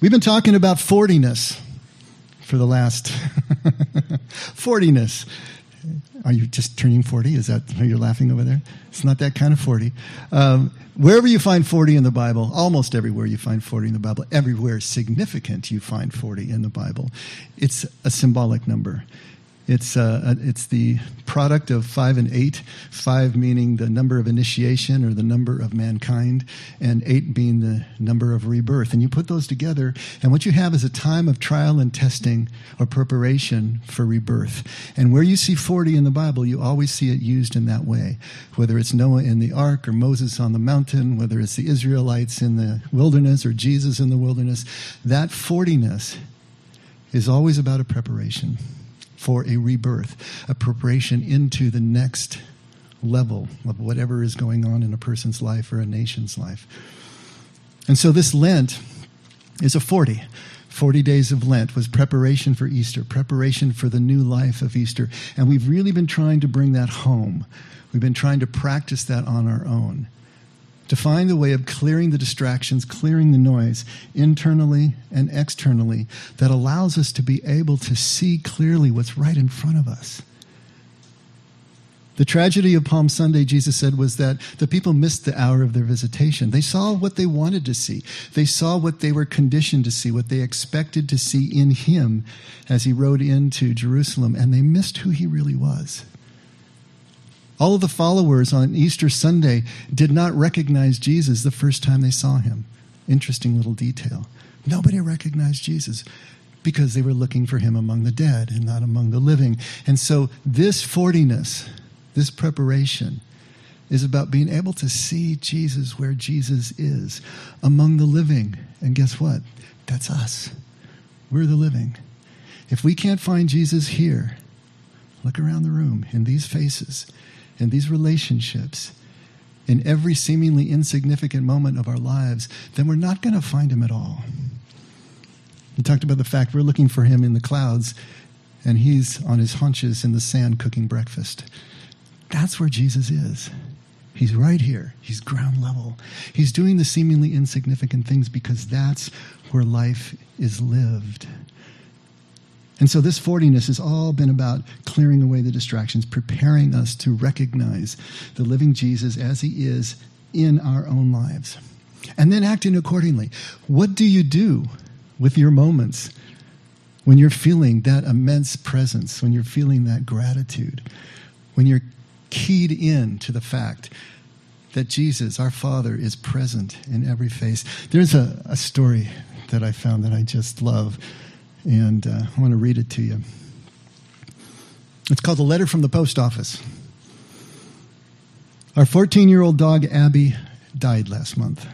We've been talking about 40ness for the last 40ness. Are you just turning 40? Is that are you laughing over there? It's not that kind of 40. Um, wherever you find 40 in the Bible, almost everywhere you find 40 in the Bible, everywhere significant you find 40 in the Bible, it's a symbolic number. It's, uh, it's the product of five and eight, five meaning the number of initiation or the number of mankind, and eight being the number of rebirth. And you put those together, and what you have is a time of trial and testing or preparation for rebirth. And where you see 40 in the Bible, you always see it used in that way. Whether it's Noah in the ark or Moses on the mountain, whether it's the Israelites in the wilderness or Jesus in the wilderness, that 40ness is always about a preparation for a rebirth, a preparation into the next level of whatever is going on in a person's life or a nation's life. And so this Lent is a 40. 40 days of Lent was preparation for Easter, preparation for the new life of Easter. And we've really been trying to bring that home. We've been trying to practice that on our own to find a way of clearing the distractions, clearing the noise internally and externally that allows us to be able to see clearly what's right in front of us. The tragedy of Palm Sunday, Jesus said, was that the people missed the hour of their visitation. They saw what they wanted to see. They saw what they were conditioned to see, what they expected to see in Him as He rode into Jerusalem, and they missed who He really was. All of the followers on Easter Sunday did not recognize Jesus the first time they saw him. Interesting little detail. Nobody recognized Jesus because they were looking for him among the dead and not among the living. And so, this 40ness, this preparation, is about being able to see Jesus where Jesus is among the living. And guess what? That's us. We're the living. If we can't find Jesus here, look around the room in these faces in these relationships, in every seemingly insignificant moment of our lives, then we're not going to find him at all. We talked about the fact we're looking for him in the clouds, and he's on his haunches in the sand cooking breakfast. That's where Jesus is. He's right here. He's ground level. He's doing the seemingly insignificant things because that's where life is lived. And so this 40ness has all been about clearing away the distractions, preparing us to recognize the living Jesus as he is in our own lives. And then acting accordingly. What do you do with your moments when you're feeling that immense presence, when you're feeling that gratitude, when you're keyed in to the fact that Jesus, our Father, is present in every face? There's a, a story that I found that I just love and uh, I want to read it to you. It's called A Letter from the Post Office. Our 14 year old dog, Abby, died last month.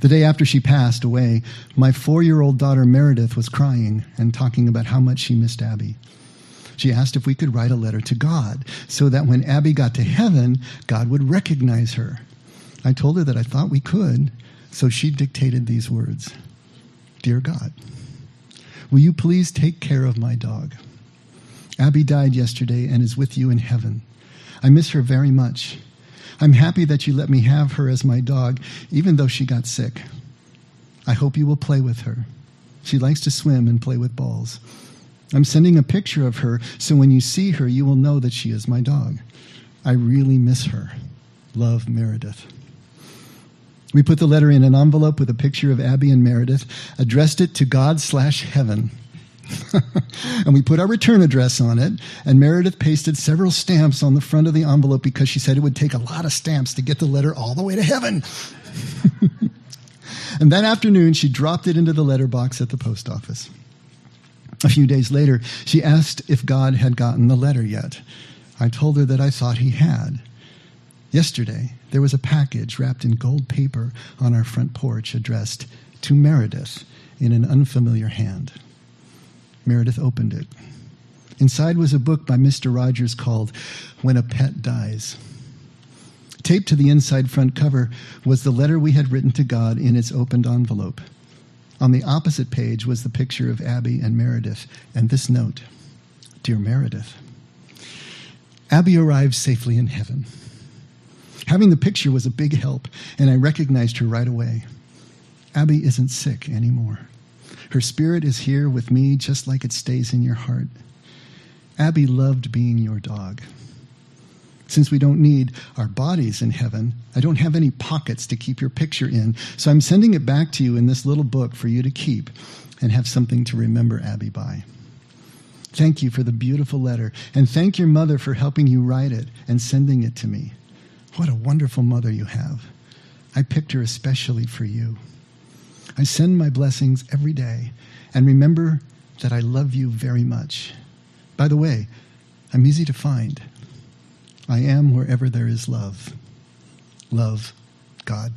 The day after she passed away, my four year old daughter, Meredith, was crying and talking about how much she missed Abby. She asked if we could write a letter to God so that when Abby got to heaven, God would recognize her. I told her that I thought we could, so she dictated these words Dear God, Will you please take care of my dog? Abby died yesterday and is with you in heaven. I miss her very much. I'm happy that you let me have her as my dog, even though she got sick. I hope you will play with her. She likes to swim and play with balls. I'm sending a picture of her so when you see her, you will know that she is my dog. I really miss her. Love, Meredith. We put the letter in an envelope with a picture of Abby and Meredith, addressed it to God slash heaven. and we put our return address on it, and Meredith pasted several stamps on the front of the envelope because she said it would take a lot of stamps to get the letter all the way to heaven. and that afternoon, she dropped it into the letterbox at the post office. A few days later, she asked if God had gotten the letter yet. I told her that I thought he had. Yesterday, there was a package wrapped in gold paper on our front porch addressed to Meredith in an unfamiliar hand. Meredith opened it. Inside was a book by Mr. Rogers called When a Pet Dies. Taped to the inside front cover was the letter we had written to God in its opened envelope. On the opposite page was the picture of Abby and Meredith and this note Dear Meredith, Abby arrived safely in heaven. Having the picture was a big help, and I recognized her right away. Abby isn't sick anymore. Her spirit is here with me just like it stays in your heart. Abby loved being your dog. Since we don't need our bodies in heaven, I don't have any pockets to keep your picture in. So I'm sending it back to you in this little book for you to keep and have something to remember Abby by. Thank you for the beautiful letter, and thank your mother for helping you write it and sending it to me. What a wonderful mother you have. I picked her especially for you. I send my blessings every day, and remember that I love you very much. By the way, I'm easy to find. I am wherever there is love. Love, God.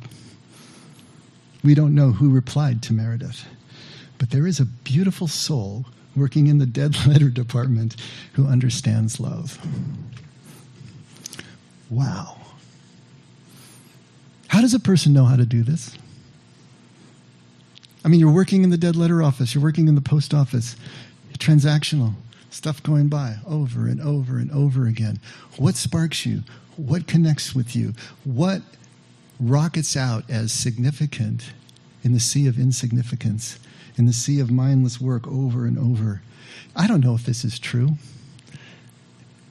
We don't know who replied to Meredith, but there is a beautiful soul working in the dead letter department who understands love. Wow. How does a person know how to do this? I mean, you're working in the dead letter office, you're working in the post office, transactional, stuff going by over and over and over again. What sparks you? What connects with you? What rockets out as significant in the sea of insignificance? in the sea of mindless work over and over. I don't know if this is true.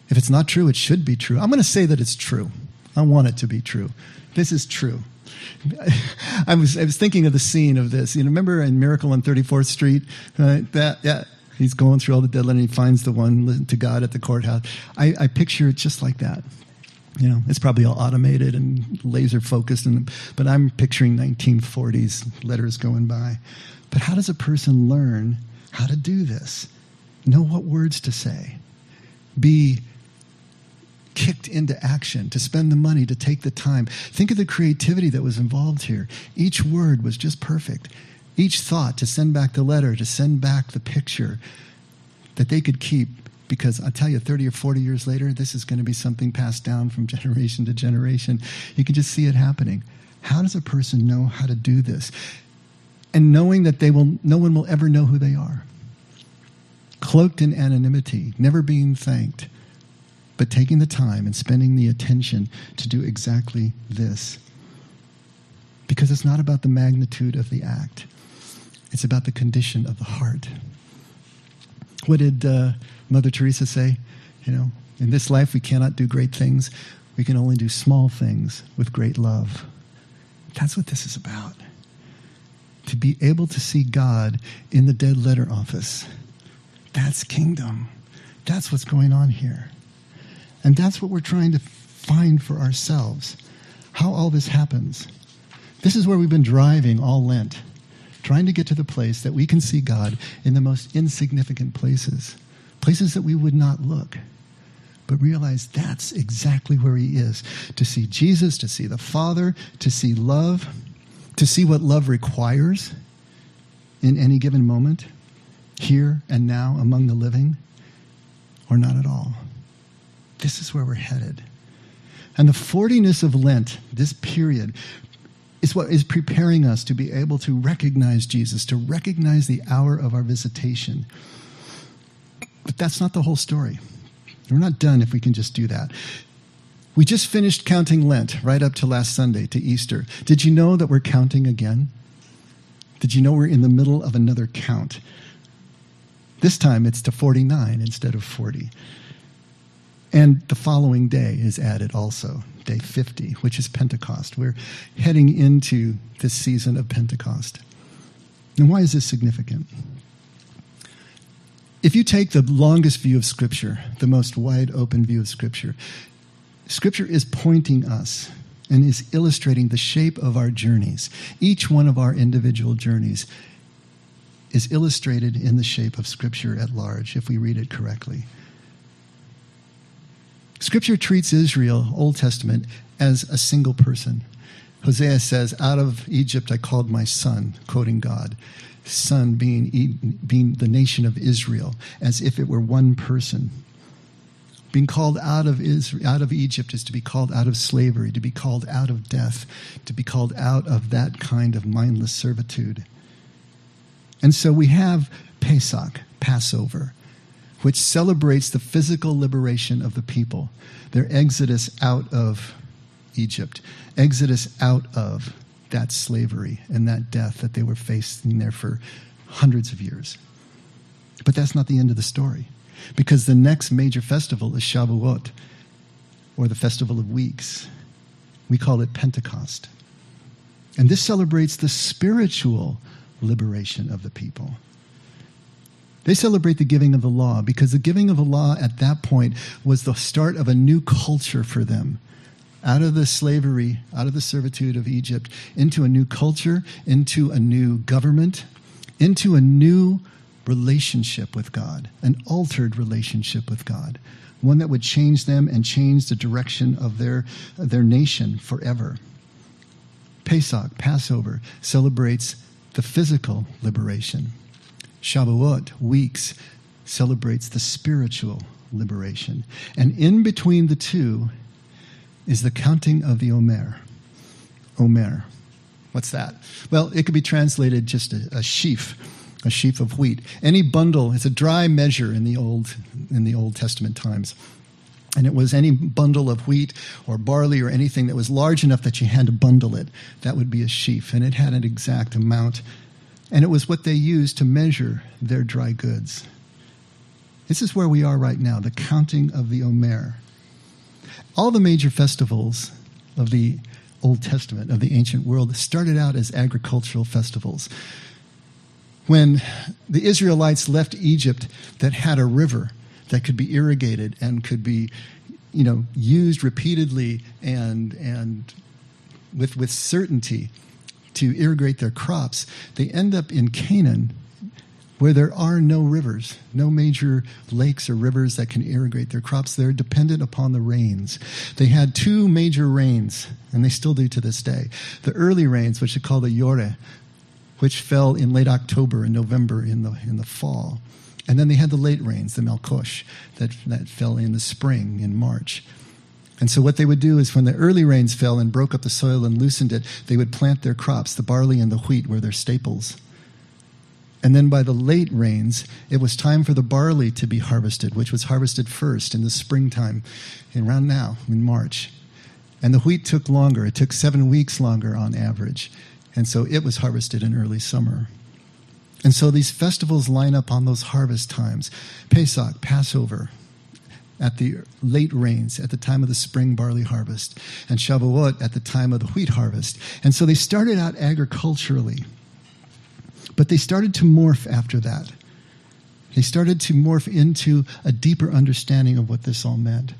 If it's not true, it should be true. I'm going to say that it's true. I want it to be true. This is true. I was, I was thinking of the scene of this. You know, remember in Miracle on 34th Street? That, yeah, he's going through all the dead and he finds the one to God at the courthouse. I, I picture it just like that. You know, it's probably all automated and laser focused, and, but I'm picturing 1940s letters going by. But how does a person learn how to do this? Know what words to say. Be kicked into action, to spend the money, to take the time. Think of the creativity that was involved here. Each word was just perfect. Each thought to send back the letter, to send back the picture that they could keep because I tell you, 30 or 40 years later, this is going to be something passed down from generation to generation. You can just see it happening. How does a person know how to do this? and knowing that they will, no one will ever know who they are. Cloaked in anonymity, never being thanked, but taking the time and spending the attention to do exactly this. Because it's not about the magnitude of the act, it's about the condition of the heart. What did uh, Mother Teresa say? You know, in this life we cannot do great things, we can only do small things with great love. That's what this is about to be able to see God in the dead letter office. That's kingdom. That's what's going on here. And that's what we're trying to find for ourselves how all this happens. This is where we've been driving all Lent, trying to get to the place that we can see God in the most insignificant places, places that we would not look. But realize that's exactly where He is to see Jesus, to see the Father, to see love to see what love requires in any given moment, here and now among the living, or not at all. This is where we're headed. And the 40ness of Lent, this period, is what is preparing us to be able to recognize Jesus, to recognize the hour of our visitation. But that's not the whole story. We're not done if we can just do that. We just finished counting Lent right up to last Sunday, to Easter. Did you know that we're counting again? Did you know we're in the middle of another count? This time it's to 49 instead of 40. And the following day is added also, day 50, which is Pentecost. We're heading into this season of Pentecost. And why is this significant? If you take the longest view of Scripture, the most wide open view of Scripture, Scripture is pointing us and is illustrating the shape of our journeys. Each one of our individual journeys is illustrated in the shape of Scripture at large, if we read it correctly. Scripture treats Israel, Old Testament, as a single person. Hosea says, Out of Egypt I called my son, quoting God. Son being, being the nation of Israel, as if it were one person. Being called out of Israel, out of Egypt is to be called out of slavery, to be called out of death, to be called out of that kind of mindless servitude. And so we have Pesach, Passover, which celebrates the physical liberation of the people, their exodus out of Egypt, exodus out of that slavery and that death that they were facing there for hundreds of years. But that's not the end of the story, because the next major festival is Shavuot, or the Festival of Weeks. We call it Pentecost. And this celebrates the spiritual liberation of the people. They celebrate the giving of the law because the giving of the law at that point was the start of a new culture for them. Out of the slavery, out of the servitude of Egypt, into a new culture, into a new government, into a new relationship with God, an altered relationship with God, one that would change them and change the direction of their, their nation forever. Pesach, Passover, celebrates the physical liberation. Shavuot, weeks, celebrates the spiritual liberation. And in between the two is the counting of the Omer. Omer. What's that? Well, it could be translated just a, a sheaf, a sheaf of wheat. Any bundle, it's a dry measure in the Old, in the Old Testament times. And it was any bundle of wheat or barley or anything that was large enough that you had to bundle it. That would be a sheaf. And it had an exact amount. And it was what they used to measure their dry goods. This is where we are right now, the counting of the Omer. All the major festivals of the Old Testament, of the ancient world, started out as agricultural festivals. When the Israelites left Egypt that had a river, that could be irrigated and could be, you know, used repeatedly and and with with certainty to irrigate their crops, they end up in Canaan where there are no rivers, no major lakes or rivers that can irrigate their crops. They're dependent upon the rains. They had two major rains, and they still do to this day. The early rains, which they call the Yore, which fell in late October and November in the, in the fall. And then they had the late rains, the Melkosh, that, that fell in the spring, in March. And so what they would do is when the early rains fell and broke up the soil and loosened it, they would plant their crops. The barley and the wheat were their staples. And then by the late rains, it was time for the barley to be harvested, which was harvested first in the springtime, around now, in March. And the wheat took longer. It took seven weeks longer on average. And so it was harvested in early summer. And so these festivals line up on those harvest times Pesach, Passover, at the late rains, at the time of the spring barley harvest, and Shavuot at the time of the wheat harvest. And so they started out agriculturally, but they started to morph after that. They started to morph into a deeper understanding of what this all meant.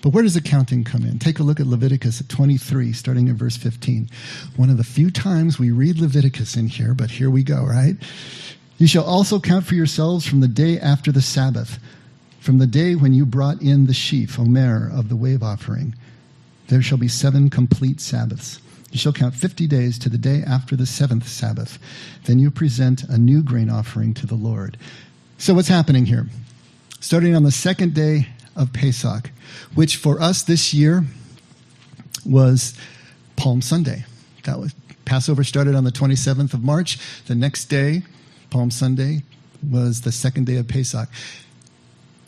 But where does accounting come in? Take a look at Leviticus 23, starting at verse 15. One of the few times we read Leviticus in here, but here we go, right? You shall also count for yourselves from the day after the Sabbath, from the day when you brought in the sheaf, Omer, of the wave offering. There shall be seven complete Sabbaths. You shall count fifty days to the day after the seventh Sabbath. Then you present a new grain offering to the Lord. So, what's happening here? Starting on the second day of Pesach, which for us this year was Palm Sunday. That was Passover started on the 27th of March. The next day, Palm Sunday, was the second day of Pesach.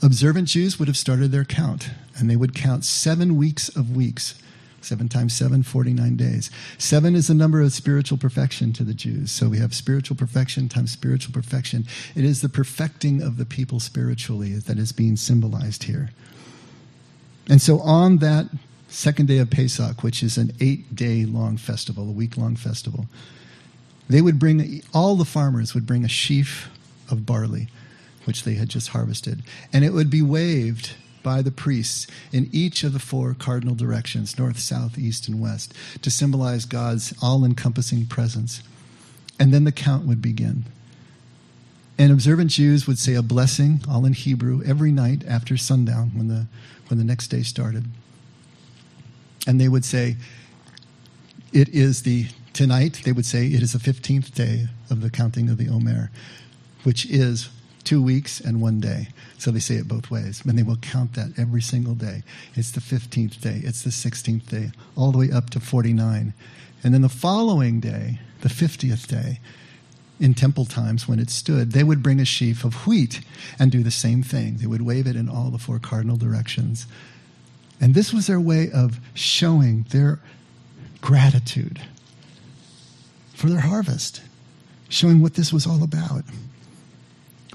Observant Jews would have started their count, and they would count seven weeks of weeks. Seven times seven, 49 days. Seven is the number of spiritual perfection to the Jews. So we have spiritual perfection times spiritual perfection. It is the perfecting of the people spiritually that is being symbolized here. And so on that second day of Pesach, which is an eight day long festival, a week long festival, they would bring, all the farmers would bring a sheaf of barley, which they had just harvested, and it would be waved by the priests in each of the four cardinal directions north, south, east, and west to symbolize God's all encompassing presence. And then the count would begin. And observant Jews would say a blessing, all in Hebrew, every night after sundown when the, when the next day started. And they would say, It is the, tonight, they would say, it is the 15th day of the counting of the Omer, which is two weeks and one day. So they say it both ways. And they will count that every single day. It's the 15th day, it's the 16th day, all the way up to 49. And then the following day, the 50th day, in temple times when it stood, they would bring a sheaf of wheat and do the same thing. They would wave it in all the four cardinal directions. And this was their way of showing their gratitude for their harvest. showing what this was all about.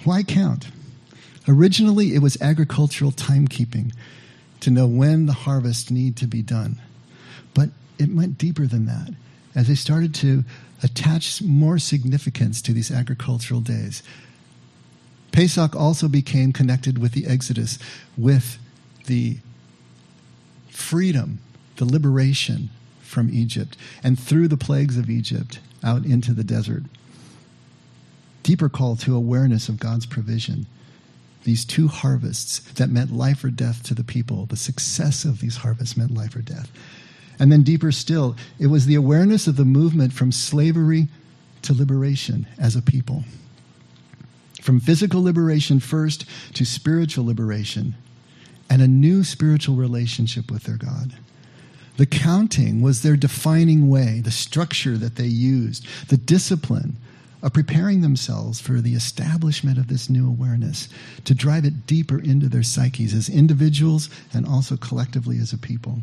Why count? Originally, it was agricultural timekeeping to know when the harvest need to be done. But it went deeper than that as they started to attach more significance to these agricultural days. Pesach also became connected with the Exodus, with the freedom, the liberation from Egypt, and through the plagues of Egypt out into the desert. Deeper call to awareness of God's provision. These two harvests that meant life or death to the people, the success of these harvests meant life or death. And then deeper still, it was the awareness of the movement from slavery to liberation as a people. From physical liberation first to spiritual liberation and a new spiritual relationship with their God. The counting was their defining way, the structure that they used, the discipline of preparing themselves for the establishment of this new awareness, to drive it deeper into their psyches as individuals and also collectively as a people.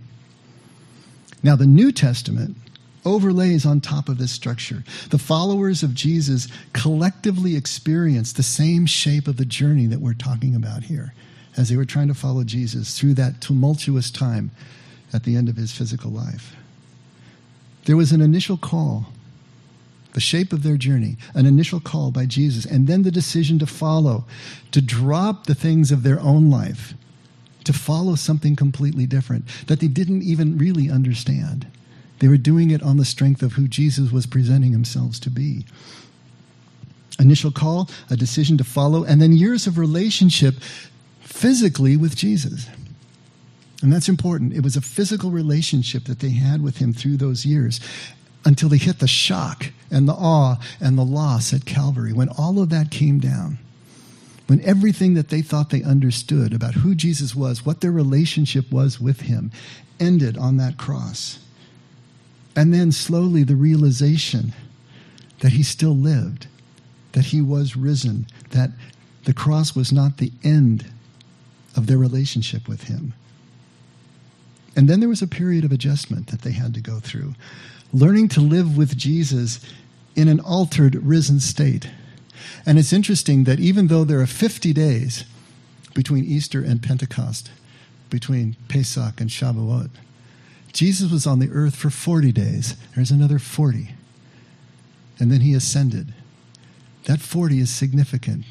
Now, the New Testament overlays on top of this structure. The followers of Jesus collectively experienced the same shape of the journey that we're talking about here as they were trying to follow Jesus through that tumultuous time at the end of his physical life. There was an initial call, the shape of their journey, an initial call by Jesus, and then the decision to follow, to drop the things of their own life to follow something completely different that they didn't even really understand. They were doing it on the strength of who Jesus was presenting himself to be. Initial call, a decision to follow, and then years of relationship physically with Jesus. And that's important. It was a physical relationship that they had with him through those years until they hit the shock and the awe and the loss at Calvary when all of that came down when everything that they thought they understood about who Jesus was, what their relationship was with him, ended on that cross. And then slowly the realization that he still lived, that he was risen, that the cross was not the end of their relationship with him. And then there was a period of adjustment that they had to go through, learning to live with Jesus in an altered, risen state and it's interesting that even though there are 50 days between Easter and Pentecost, between Pesach and Shavuot, Jesus was on the earth for 40 days. There's another 40. And then he ascended. That 40 is significant.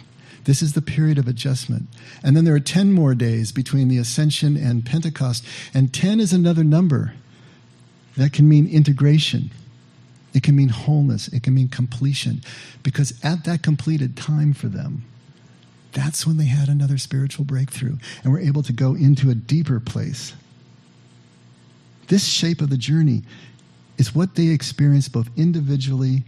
This is the period of adjustment. And then there are 10 more days between the ascension and Pentecost. And 10 is another number that can mean integration. It can mean wholeness. It can mean completion. Because at that completed time for them, that's when they had another spiritual breakthrough and were able to go into a deeper place. This shape of the journey is what they experienced both individually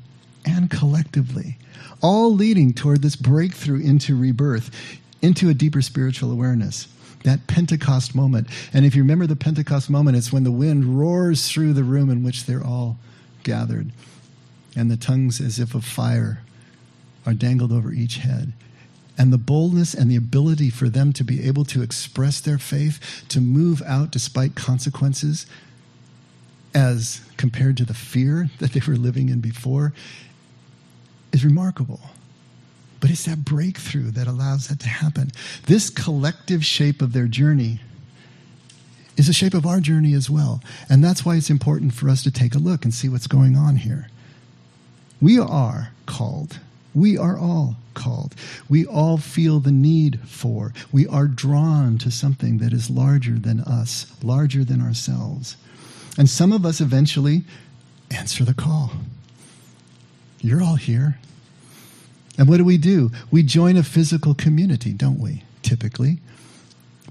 and collectively, all leading toward this breakthrough into rebirth, into a deeper spiritual awareness. That Pentecost moment. And if you remember the Pentecost moment, it's when the wind roars through the room in which they're all gathered, and the tongues as if of fire are dangled over each head. And the boldness and the ability for them to be able to express their faith, to move out despite consequences, as compared to the fear that they were living in before, is remarkable. But it's that breakthrough that allows that to happen. This collective shape of their journey is the shape of our journey as well. And that's why it's important for us to take a look and see what's going on here. We are called. We are all called. We all feel the need for. We are drawn to something that is larger than us, larger than ourselves. And some of us eventually answer the call. You're all here. And what do we do? We join a physical community, don't we? Typically.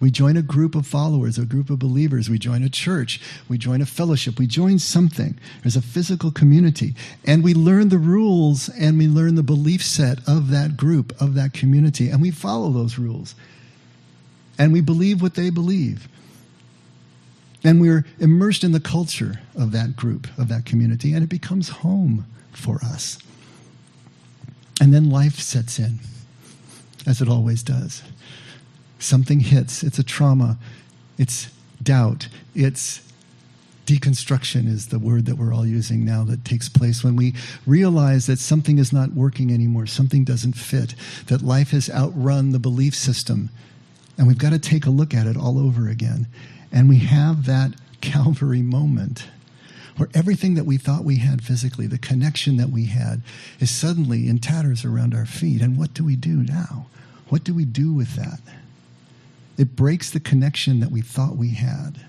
We join a group of followers, a group of believers. We join a church. We join a fellowship. We join something. There's a physical community. And we learn the rules and we learn the belief set of that group, of that community. And we follow those rules. And we believe what they believe. And we're immersed in the culture of that group, of that community. And it becomes home for us. And then life sets in, as it always does something hits. It's a trauma. It's doubt. It's Deconstruction is the word that we're all using now that takes place when we realize that something is not working anymore, something doesn't fit, that life has outrun the belief system, and we've got to take a look at it all over again. And we have that Calvary moment where everything that we thought we had physically, the connection that we had, is suddenly in tatters around our feet. And what do we do now? What do we do with that? It breaks the connection that we thought we had,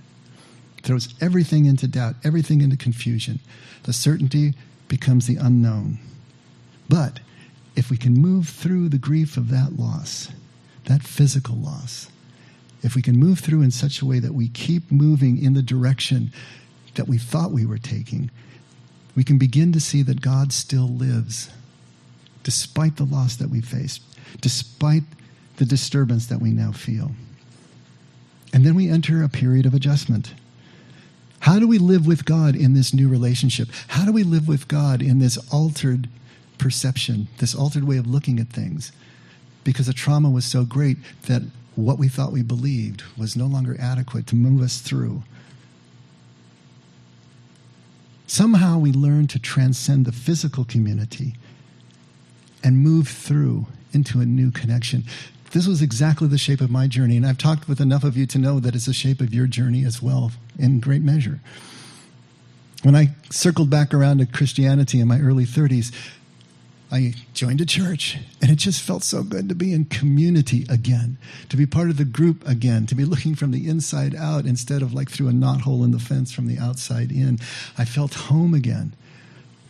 throws everything into doubt, everything into confusion. The certainty becomes the unknown. But if we can move through the grief of that loss, that physical loss, if we can move through in such a way that we keep moving in the direction that we thought we were taking, we can begin to see that God still lives despite the loss that we face, despite the disturbance that we now feel. And then we enter a period of adjustment. How do we live with God in this new relationship? How do we live with God in this altered perception, this altered way of looking at things? Because the trauma was so great that what we thought we believed was no longer adequate to move us through. Somehow we learn to transcend the physical community and move through into a new connection. This was exactly the shape of my journey, and I've talked with enough of you to know that it's the shape of your journey as well, in great measure. When I circled back around to Christianity in my early 30s, I joined a church, and it just felt so good to be in community again, to be part of the group again, to be looking from the inside out instead of like through a knothole in the fence from the outside in. I felt home again.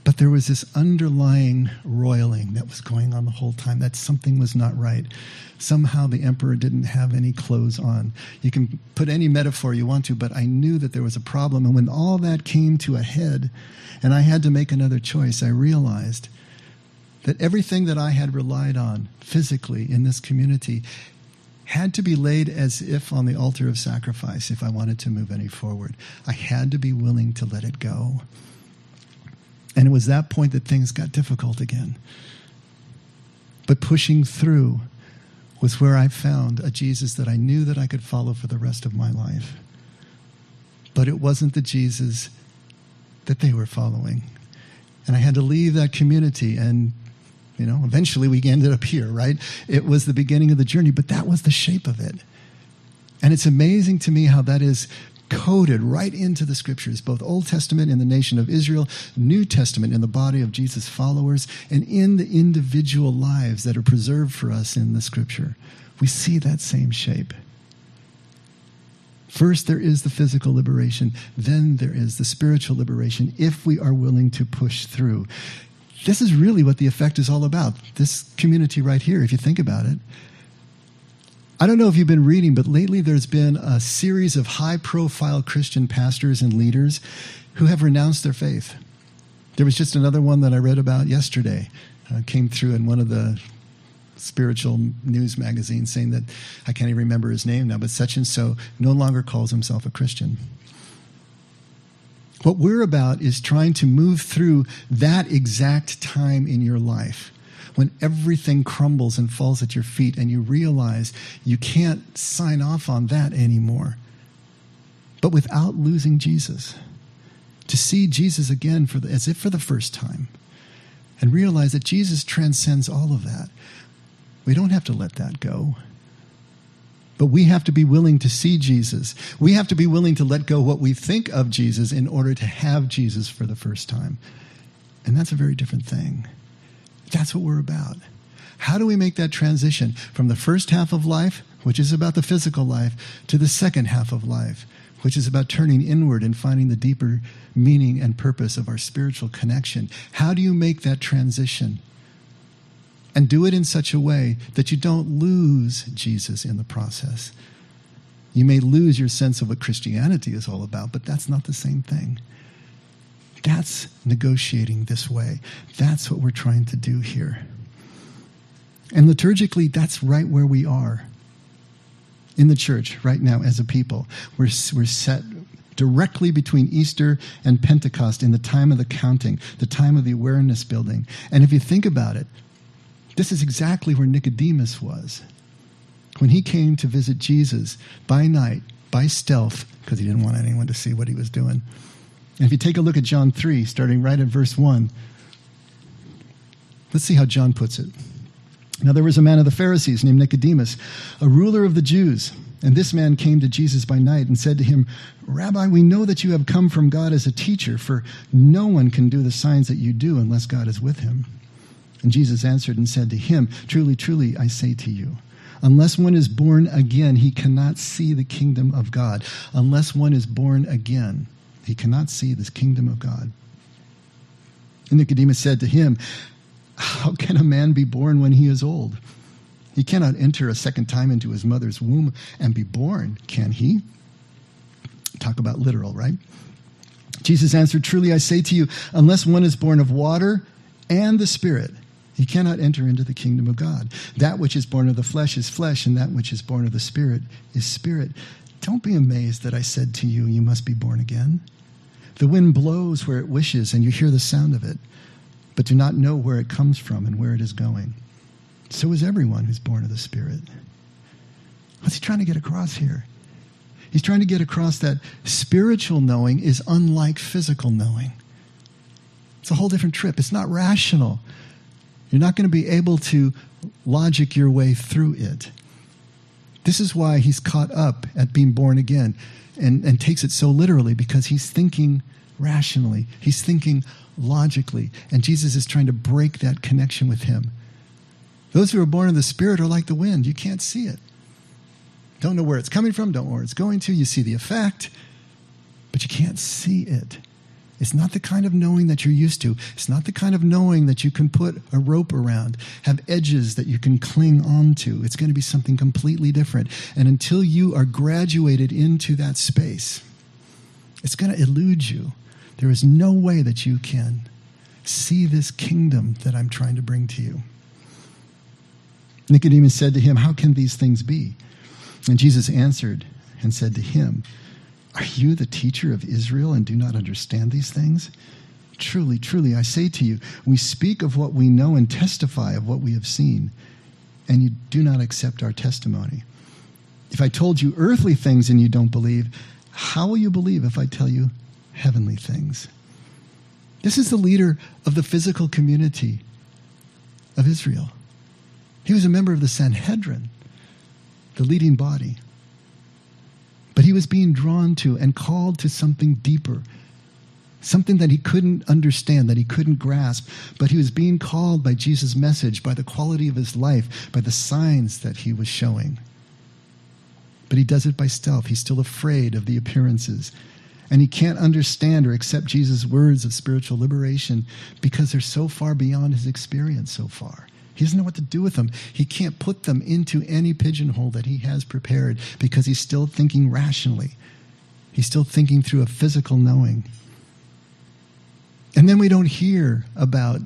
But there was this underlying roiling that was going on the whole time, that something was not right. Somehow the emperor didn't have any clothes on. You can put any metaphor you want to, but I knew that there was a problem. And when all that came to a head and I had to make another choice, I realized that everything that I had relied on physically in this community had to be laid as if on the altar of sacrifice if I wanted to move any forward. I had to be willing to let it go. And it was that point that things got difficult again. But pushing through was where I found a Jesus that I knew that I could follow for the rest of my life. But it wasn't the Jesus that they were following. And I had to leave that community and you know, eventually we ended up here, right? It was the beginning of the journey, but that was the shape of it. And it's amazing to me how that is coded right into the scriptures, both Old Testament in the nation of Israel, New Testament in the body of Jesus' followers, and in the individual lives that are preserved for us in the scripture. We see that same shape. First, there is the physical liberation, then, there is the spiritual liberation if we are willing to push through this is really what the effect is all about. This community right here, if you think about it. I don't know if you've been reading, but lately there's been a series of high profile Christian pastors and leaders who have renounced their faith. There was just another one that I read about yesterday. Uh, came through in one of the spiritual news magazines saying that I can't even remember his name now, but such and so no longer calls himself a Christian. What we're about is trying to move through that exact time in your life when everything crumbles and falls at your feet and you realize you can't sign off on that anymore. But without losing Jesus. To see Jesus again for the, as if for the first time and realize that Jesus transcends all of that. We don't have to let that go. But we have to be willing to see Jesus. We have to be willing to let go what we think of Jesus in order to have Jesus for the first time. And that's a very different thing. That's what we're about. How do we make that transition from the first half of life, which is about the physical life, to the second half of life, which is about turning inward and finding the deeper meaning and purpose of our spiritual connection? How do you make that transition? And do it in such a way that you don't lose Jesus in the process. You may lose your sense of what Christianity is all about, but that's not the same thing. That's negotiating this way. That's what we're trying to do here. And liturgically, that's right where we are in the church right now as a people. We're, we're set directly between Easter and Pentecost in the time of the counting, the time of the awareness building. And if you think about it, this is exactly where Nicodemus was. When he came to visit Jesus by night, by stealth, because he didn't want anyone to see what he was doing, And if you take a look at John 3, starting right at verse 1, let's see how John puts it. Now, there was a man of the Pharisees named Nicodemus, a ruler of the Jews. And this man came to Jesus by night and said to him, Rabbi, we know that you have come from God as a teacher, for no one can do the signs that you do unless God is with him. And Jesus answered and said to him, Truly, truly, I say to you, unless one is born again, he cannot see the kingdom of God. Unless one is born again, he cannot see this kingdom of God. And Nicodemus said to him, How can a man be born when he is old? He cannot enter a second time into his mother's womb and be born, can he? Talk about literal, right? Jesus answered, Truly I say to you, unless one is born of water and the Spirit, he cannot enter into the kingdom of God. That which is born of the flesh is flesh, and that which is born of the Spirit is spirit. Don't be amazed that I said to you, You must be born again. The wind blows where it wishes, and you hear the sound of it, but do not know where it comes from and where it is going. So is everyone who's born of the Spirit. What's he trying to get across here? He's trying to get across that spiritual knowing is unlike physical knowing. It's a whole different trip. It's not rational. You're not going to be able to logic your way through it. This is why he's caught up at being born again and, and takes it so literally because he's thinking rationally, he's thinking logically, and Jesus is trying to break that connection with him. Those who are born of the Spirit are like the wind. You can't see it. Don't know where it's coming from, don't know where it's going to. You see the effect, but you can't see it. It's not the kind of knowing that you're used to. It's not the kind of knowing that you can put a rope around, have edges that you can cling onto. It's going to be something completely different. And until you are graduated into that space, it's going to elude you. There is no way that you can see this kingdom that I'm trying to bring to you. Nicodemus said to him, How can these things be? And Jesus answered and said to him, are you the teacher of Israel and do not understand these things? Truly, truly, I say to you, we speak of what we know and testify of what we have seen, and you do not accept our testimony. If I told you earthly things and you don't believe, how will you believe if I tell you heavenly things? This is the leader of the physical community of Israel. He was a member of the Sanhedrin, the leading body. But he was being drawn to and called to something deeper, something that he couldn't understand, that he couldn't grasp. But he was being called by Jesus' message, by the quality of his life, by the signs that he was showing. But he does it by stealth. He's still afraid of the appearances. And he can't understand or accept Jesus' words of spiritual liberation because they're so far beyond his experience so far. He doesn't know what to do with them. He can't put them into any pigeonhole that he has prepared because he's still thinking rationally. He's still thinking through a physical knowing. And then we don't hear about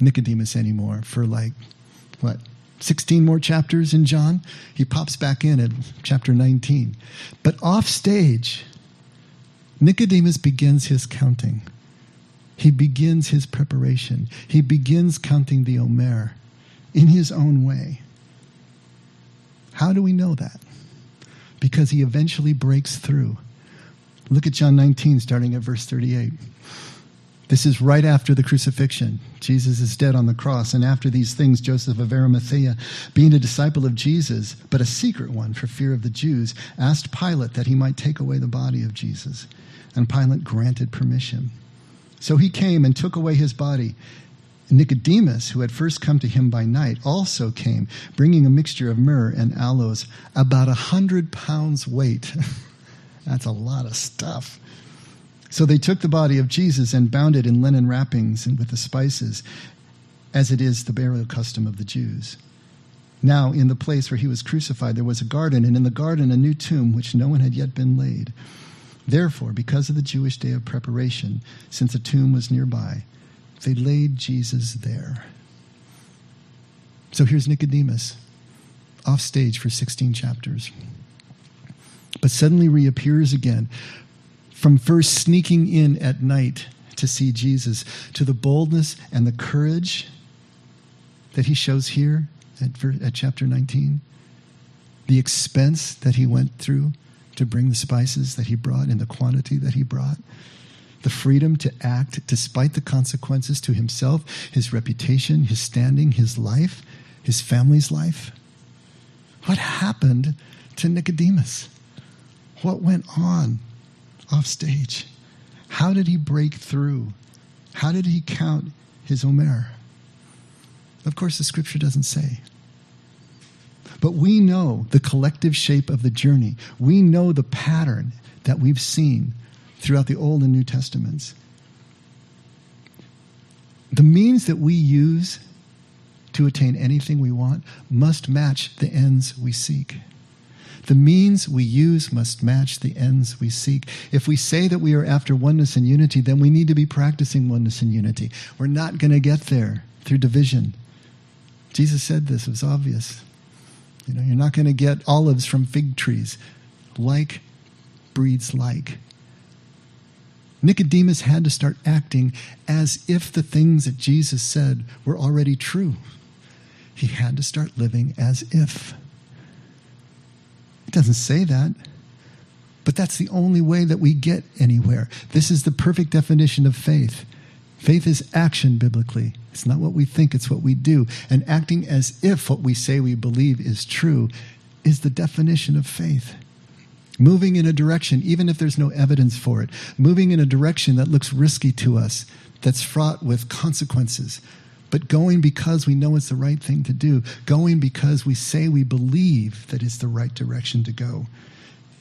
Nicodemus anymore for like, what, 16 more chapters in John? He pops back in at chapter 19. But off stage, Nicodemus begins his counting. He begins his preparation. He begins counting the Omer in his own way. How do we know that? Because he eventually breaks through. Look at John 19, starting at verse 38. This is right after the crucifixion. Jesus is dead on the cross. And after these things, Joseph of Arimathea, being a disciple of Jesus, but a secret one for fear of the Jews, asked Pilate that he might take away the body of Jesus. And Pilate granted permission. So he came and took away his body. Nicodemus, who had first come to him by night, also came, bringing a mixture of myrrh and aloes, about a hundred pounds weight. That's a lot of stuff. So they took the body of Jesus and bound it in linen wrappings and with the spices, as it is the burial custom of the Jews. Now, in the place where he was crucified, there was a garden, and in the garden a new tomb which no one had yet been laid. Therefore, because of the Jewish day of preparation, since a tomb was nearby, they laid Jesus there. So here's Nicodemus, off stage for 16 chapters, but suddenly reappears again. From first sneaking in at night to see Jesus, to the boldness and the courage that he shows here at, at chapter 19, the expense that he went through to bring the spices that he brought in the quantity that he brought, the freedom to act despite the consequences to himself, his reputation, his standing, his life, his family's life. What happened to Nicodemus? What went on off stage? How did he break through? How did he count his Omer? Of course, the scripture doesn't say. But we know the collective shape of the journey. We know the pattern that we've seen throughout the Old and New Testaments. The means that we use to attain anything we want must match the ends we seek. The means we use must match the ends we seek. If we say that we are after oneness and unity, then we need to be practicing oneness and unity. We're not going to get there through division. Jesus said this, it was obvious. You know, you're not going to get olives from fig trees. Like breeds like. Nicodemus had to start acting as if the things that Jesus said were already true. He had to start living as if. It doesn't say that, but that's the only way that we get anywhere. This is the perfect definition of faith. Faith is action biblically. It's not what we think, it's what we do. And acting as if what we say we believe is true is the definition of faith. Moving in a direction, even if there's no evidence for it, moving in a direction that looks risky to us, that's fraught with consequences, but going because we know it's the right thing to do, going because we say we believe that it's the right direction to go.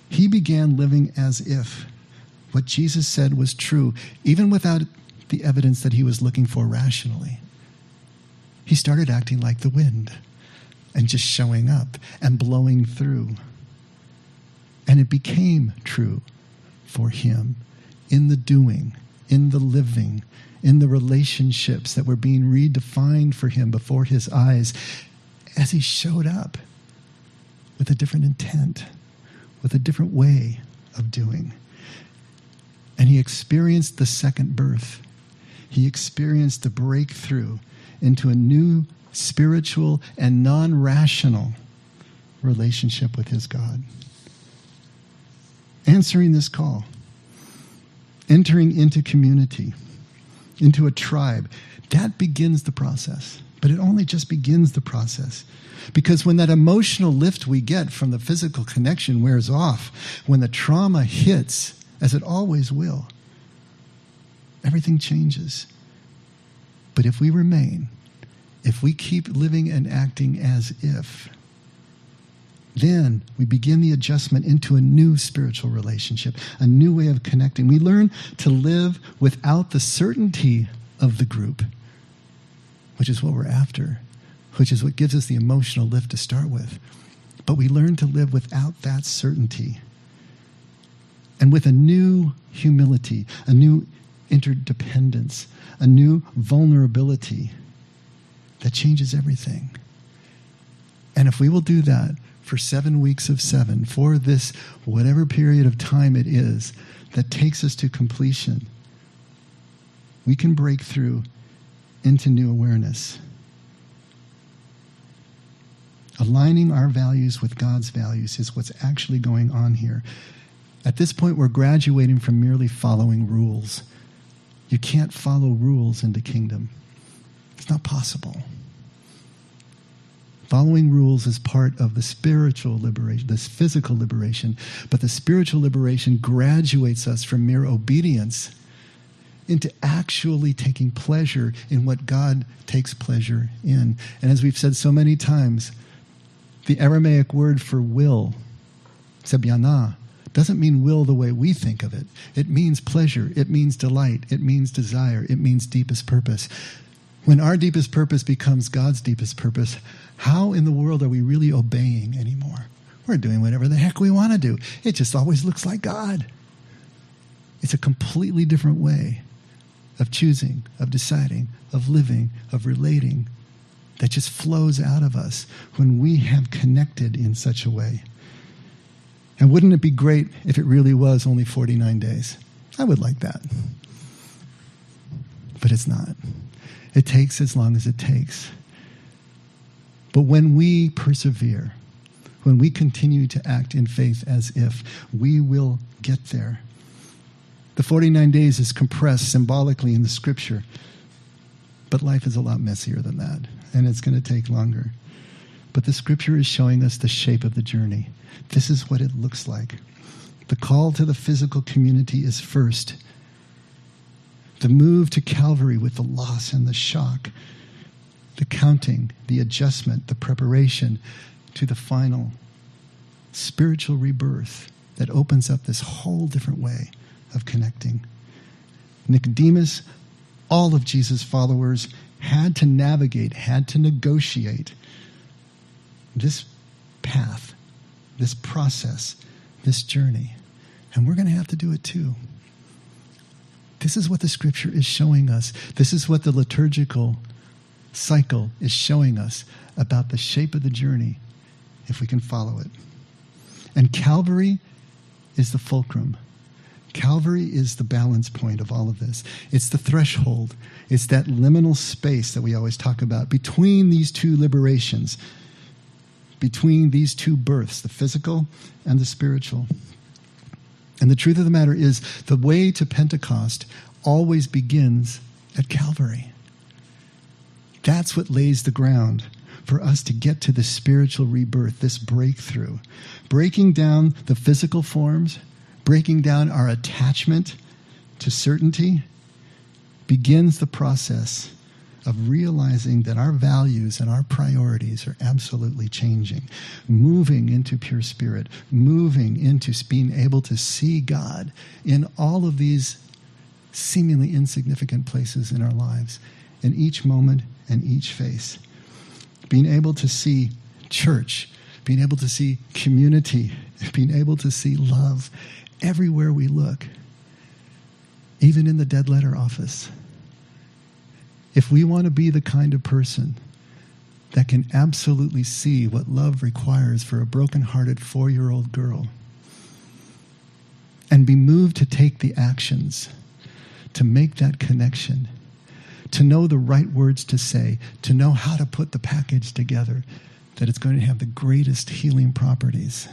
He began living as if what Jesus said was true, even without the evidence that he was looking for rationally. He started acting like the wind and just showing up and blowing through. And it became true for him in the doing, in the living, in the relationships that were being redefined for him before his eyes as he showed up with a different intent, with a different way of doing. And he experienced the second birth. He experienced the breakthrough into a new spiritual and non rational relationship with his God. Answering this call, entering into community into a tribe, that begins the process. But it only just begins the process. Because when that emotional lift we get from the physical connection wears off, when the trauma hits, as it always will, everything changes. But if we remain, if we keep living and acting as if, then we begin the adjustment into a new spiritual relationship, a new way of connecting. We learn to live without the certainty of the group, which is what we're after, which is what gives us the emotional lift to start with. But we learn to live without that certainty and with a new humility, a new interdependence, a new vulnerability that changes everything. And if we will do that, for seven weeks of seven, for this whatever period of time it is that takes us to completion, we can break through into new awareness. Aligning our values with God's values is what's actually going on here. At this point, we're graduating from merely following rules. You can't follow rules into kingdom, it's not possible. Following rules is part of the spiritual liberation, this physical liberation, but the spiritual liberation graduates us from mere obedience into actually taking pleasure in what God takes pleasure in. And as we've said so many times, the Aramaic word for will, sebiana, doesn't mean will the way we think of it. It means pleasure, it means delight, it means desire, it means deepest purpose. When our deepest purpose becomes God's deepest purpose, how in the world are we really obeying anymore? We're doing whatever the heck we want to do. It just always looks like God. It's a completely different way of choosing, of deciding, of living, of relating that just flows out of us when we have connected in such a way. And wouldn't it be great if it really was only 49 days? I would like that. But it's not. It takes as long as it takes. But when we persevere, when we continue to act in faith as if we will get there. The 49 days is compressed symbolically in the scripture, but life is a lot messier than that, and it's going to take longer. But the scripture is showing us the shape of the journey. This is what it looks like. The call to the physical community is first. The move to Calvary with the loss and the shock, the counting, the adjustment, the preparation to the final spiritual rebirth that opens up this whole different way of connecting. Nicodemus, all of Jesus' followers, had to navigate, had to negotiate this path, this process, this journey. And we're going to have to do it too. This is what the scripture is showing us. This is what the liturgical cycle is showing us about the shape of the journey if we can follow it. And Calvary is the fulcrum. Calvary is the balance point of all of this. It's the threshold. It's that liminal space that we always talk about between these two liberations, between these two births, the physical and the spiritual. And the truth of the matter is, the way to Pentecost always begins at Calvary. That's what lays the ground for us to get to the spiritual rebirth, this breakthrough. Breaking down the physical forms, breaking down our attachment to certainty, begins the process of realizing that our values and our priorities are absolutely changing, moving into pure spirit, moving into being able to see God in all of these seemingly insignificant places in our lives, in each moment and each face being able to see church, being able to see community, being able to see love everywhere we look, even in the dead letter office. If we want to be the kind of person that can absolutely see what love requires for a broken-hearted four year old girl and be moved to take the actions to make that connection to know the right words to say, to know how to put the package together, that it's going to have the greatest healing properties.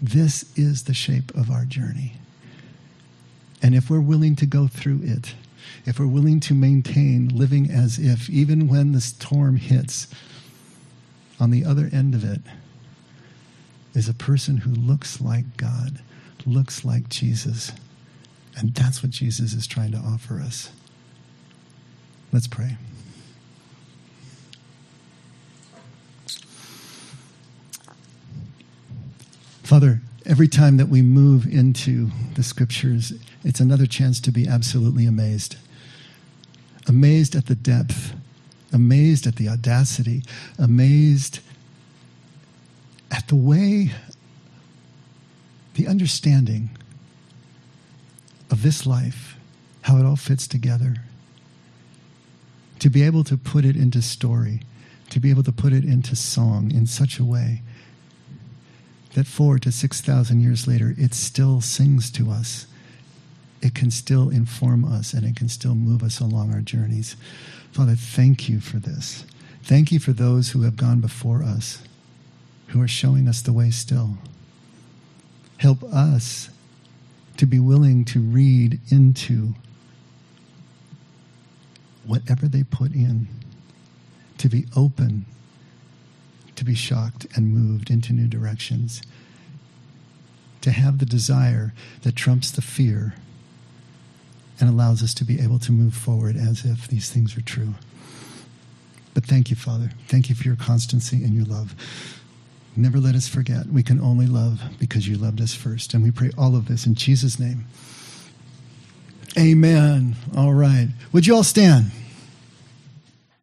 This is the shape of our journey. And if we're willing to go through it, if we're willing to maintain living as if, even when the storm hits, on the other end of it is a person who looks like God, looks like Jesus. And that's what Jesus is trying to offer us. Let's pray. Father, every time that we move into the scriptures, it's another chance to be absolutely amazed. Amazed at the depth, amazed at the audacity, amazed at the way, the understanding of this life, how it all fits together to be able to put it into story, to be able to put it into song in such a way that four to 6,000 years later, it still sings to us. It can still inform us and it can still move us along our journeys. Father, thank you for this. Thank you for those who have gone before us, who are showing us the way still. Help us to be willing to read into whatever they put in, to be open, to be shocked and moved into new directions, to have the desire that trumps the fear and allows us to be able to move forward as if these things are true. But thank you, Father. Thank you for your constancy and your love. Never let us forget we can only love because you loved us first. And we pray all of this in Jesus' name. Amen. All right. Would you all stand?